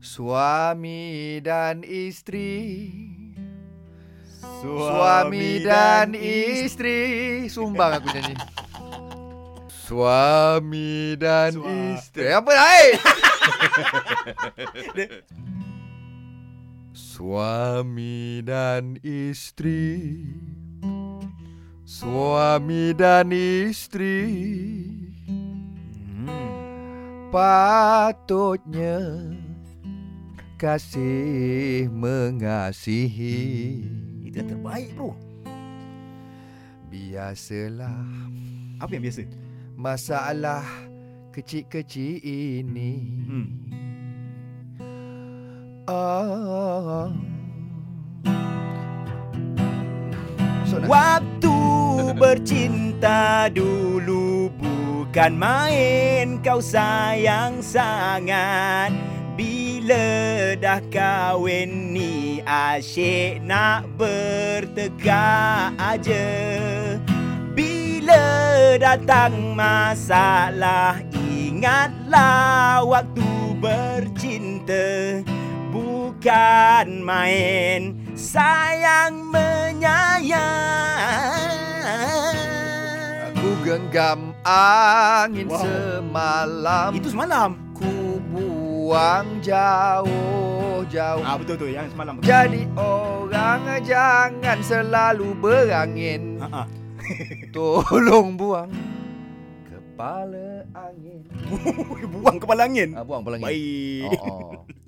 Suami dan istri. Suami dan istri. Sumbang aku nyanyi. Suami dan Sua- istri. Apa dah eh Suami dan istri. Suami dan istri. Patutnya Kasih mengasihi. Itu yang terbaik bro. Biasalah. Apa yang biasa? Masalah kecil-kecil ini. Hmm. ah. So, nak- Waktu bercinta dulu bukan main. Kau sayang sangat Bila dah kahwin ni asyik nak bertekak aja. Bila datang masalah ingatlah waktu bercinta. Bukan main sayang menyayang. Aku genggam angin Wow. semalam. Itu semalam? Ku buang jauh-jauh Ah betul tu yang semalam. Jadi orang jangan selalu berangin. Ha ah. Tolong buang kepala angin. Buang kepala angin? Ah, Buang kepala angin. Baik. Oh, oh.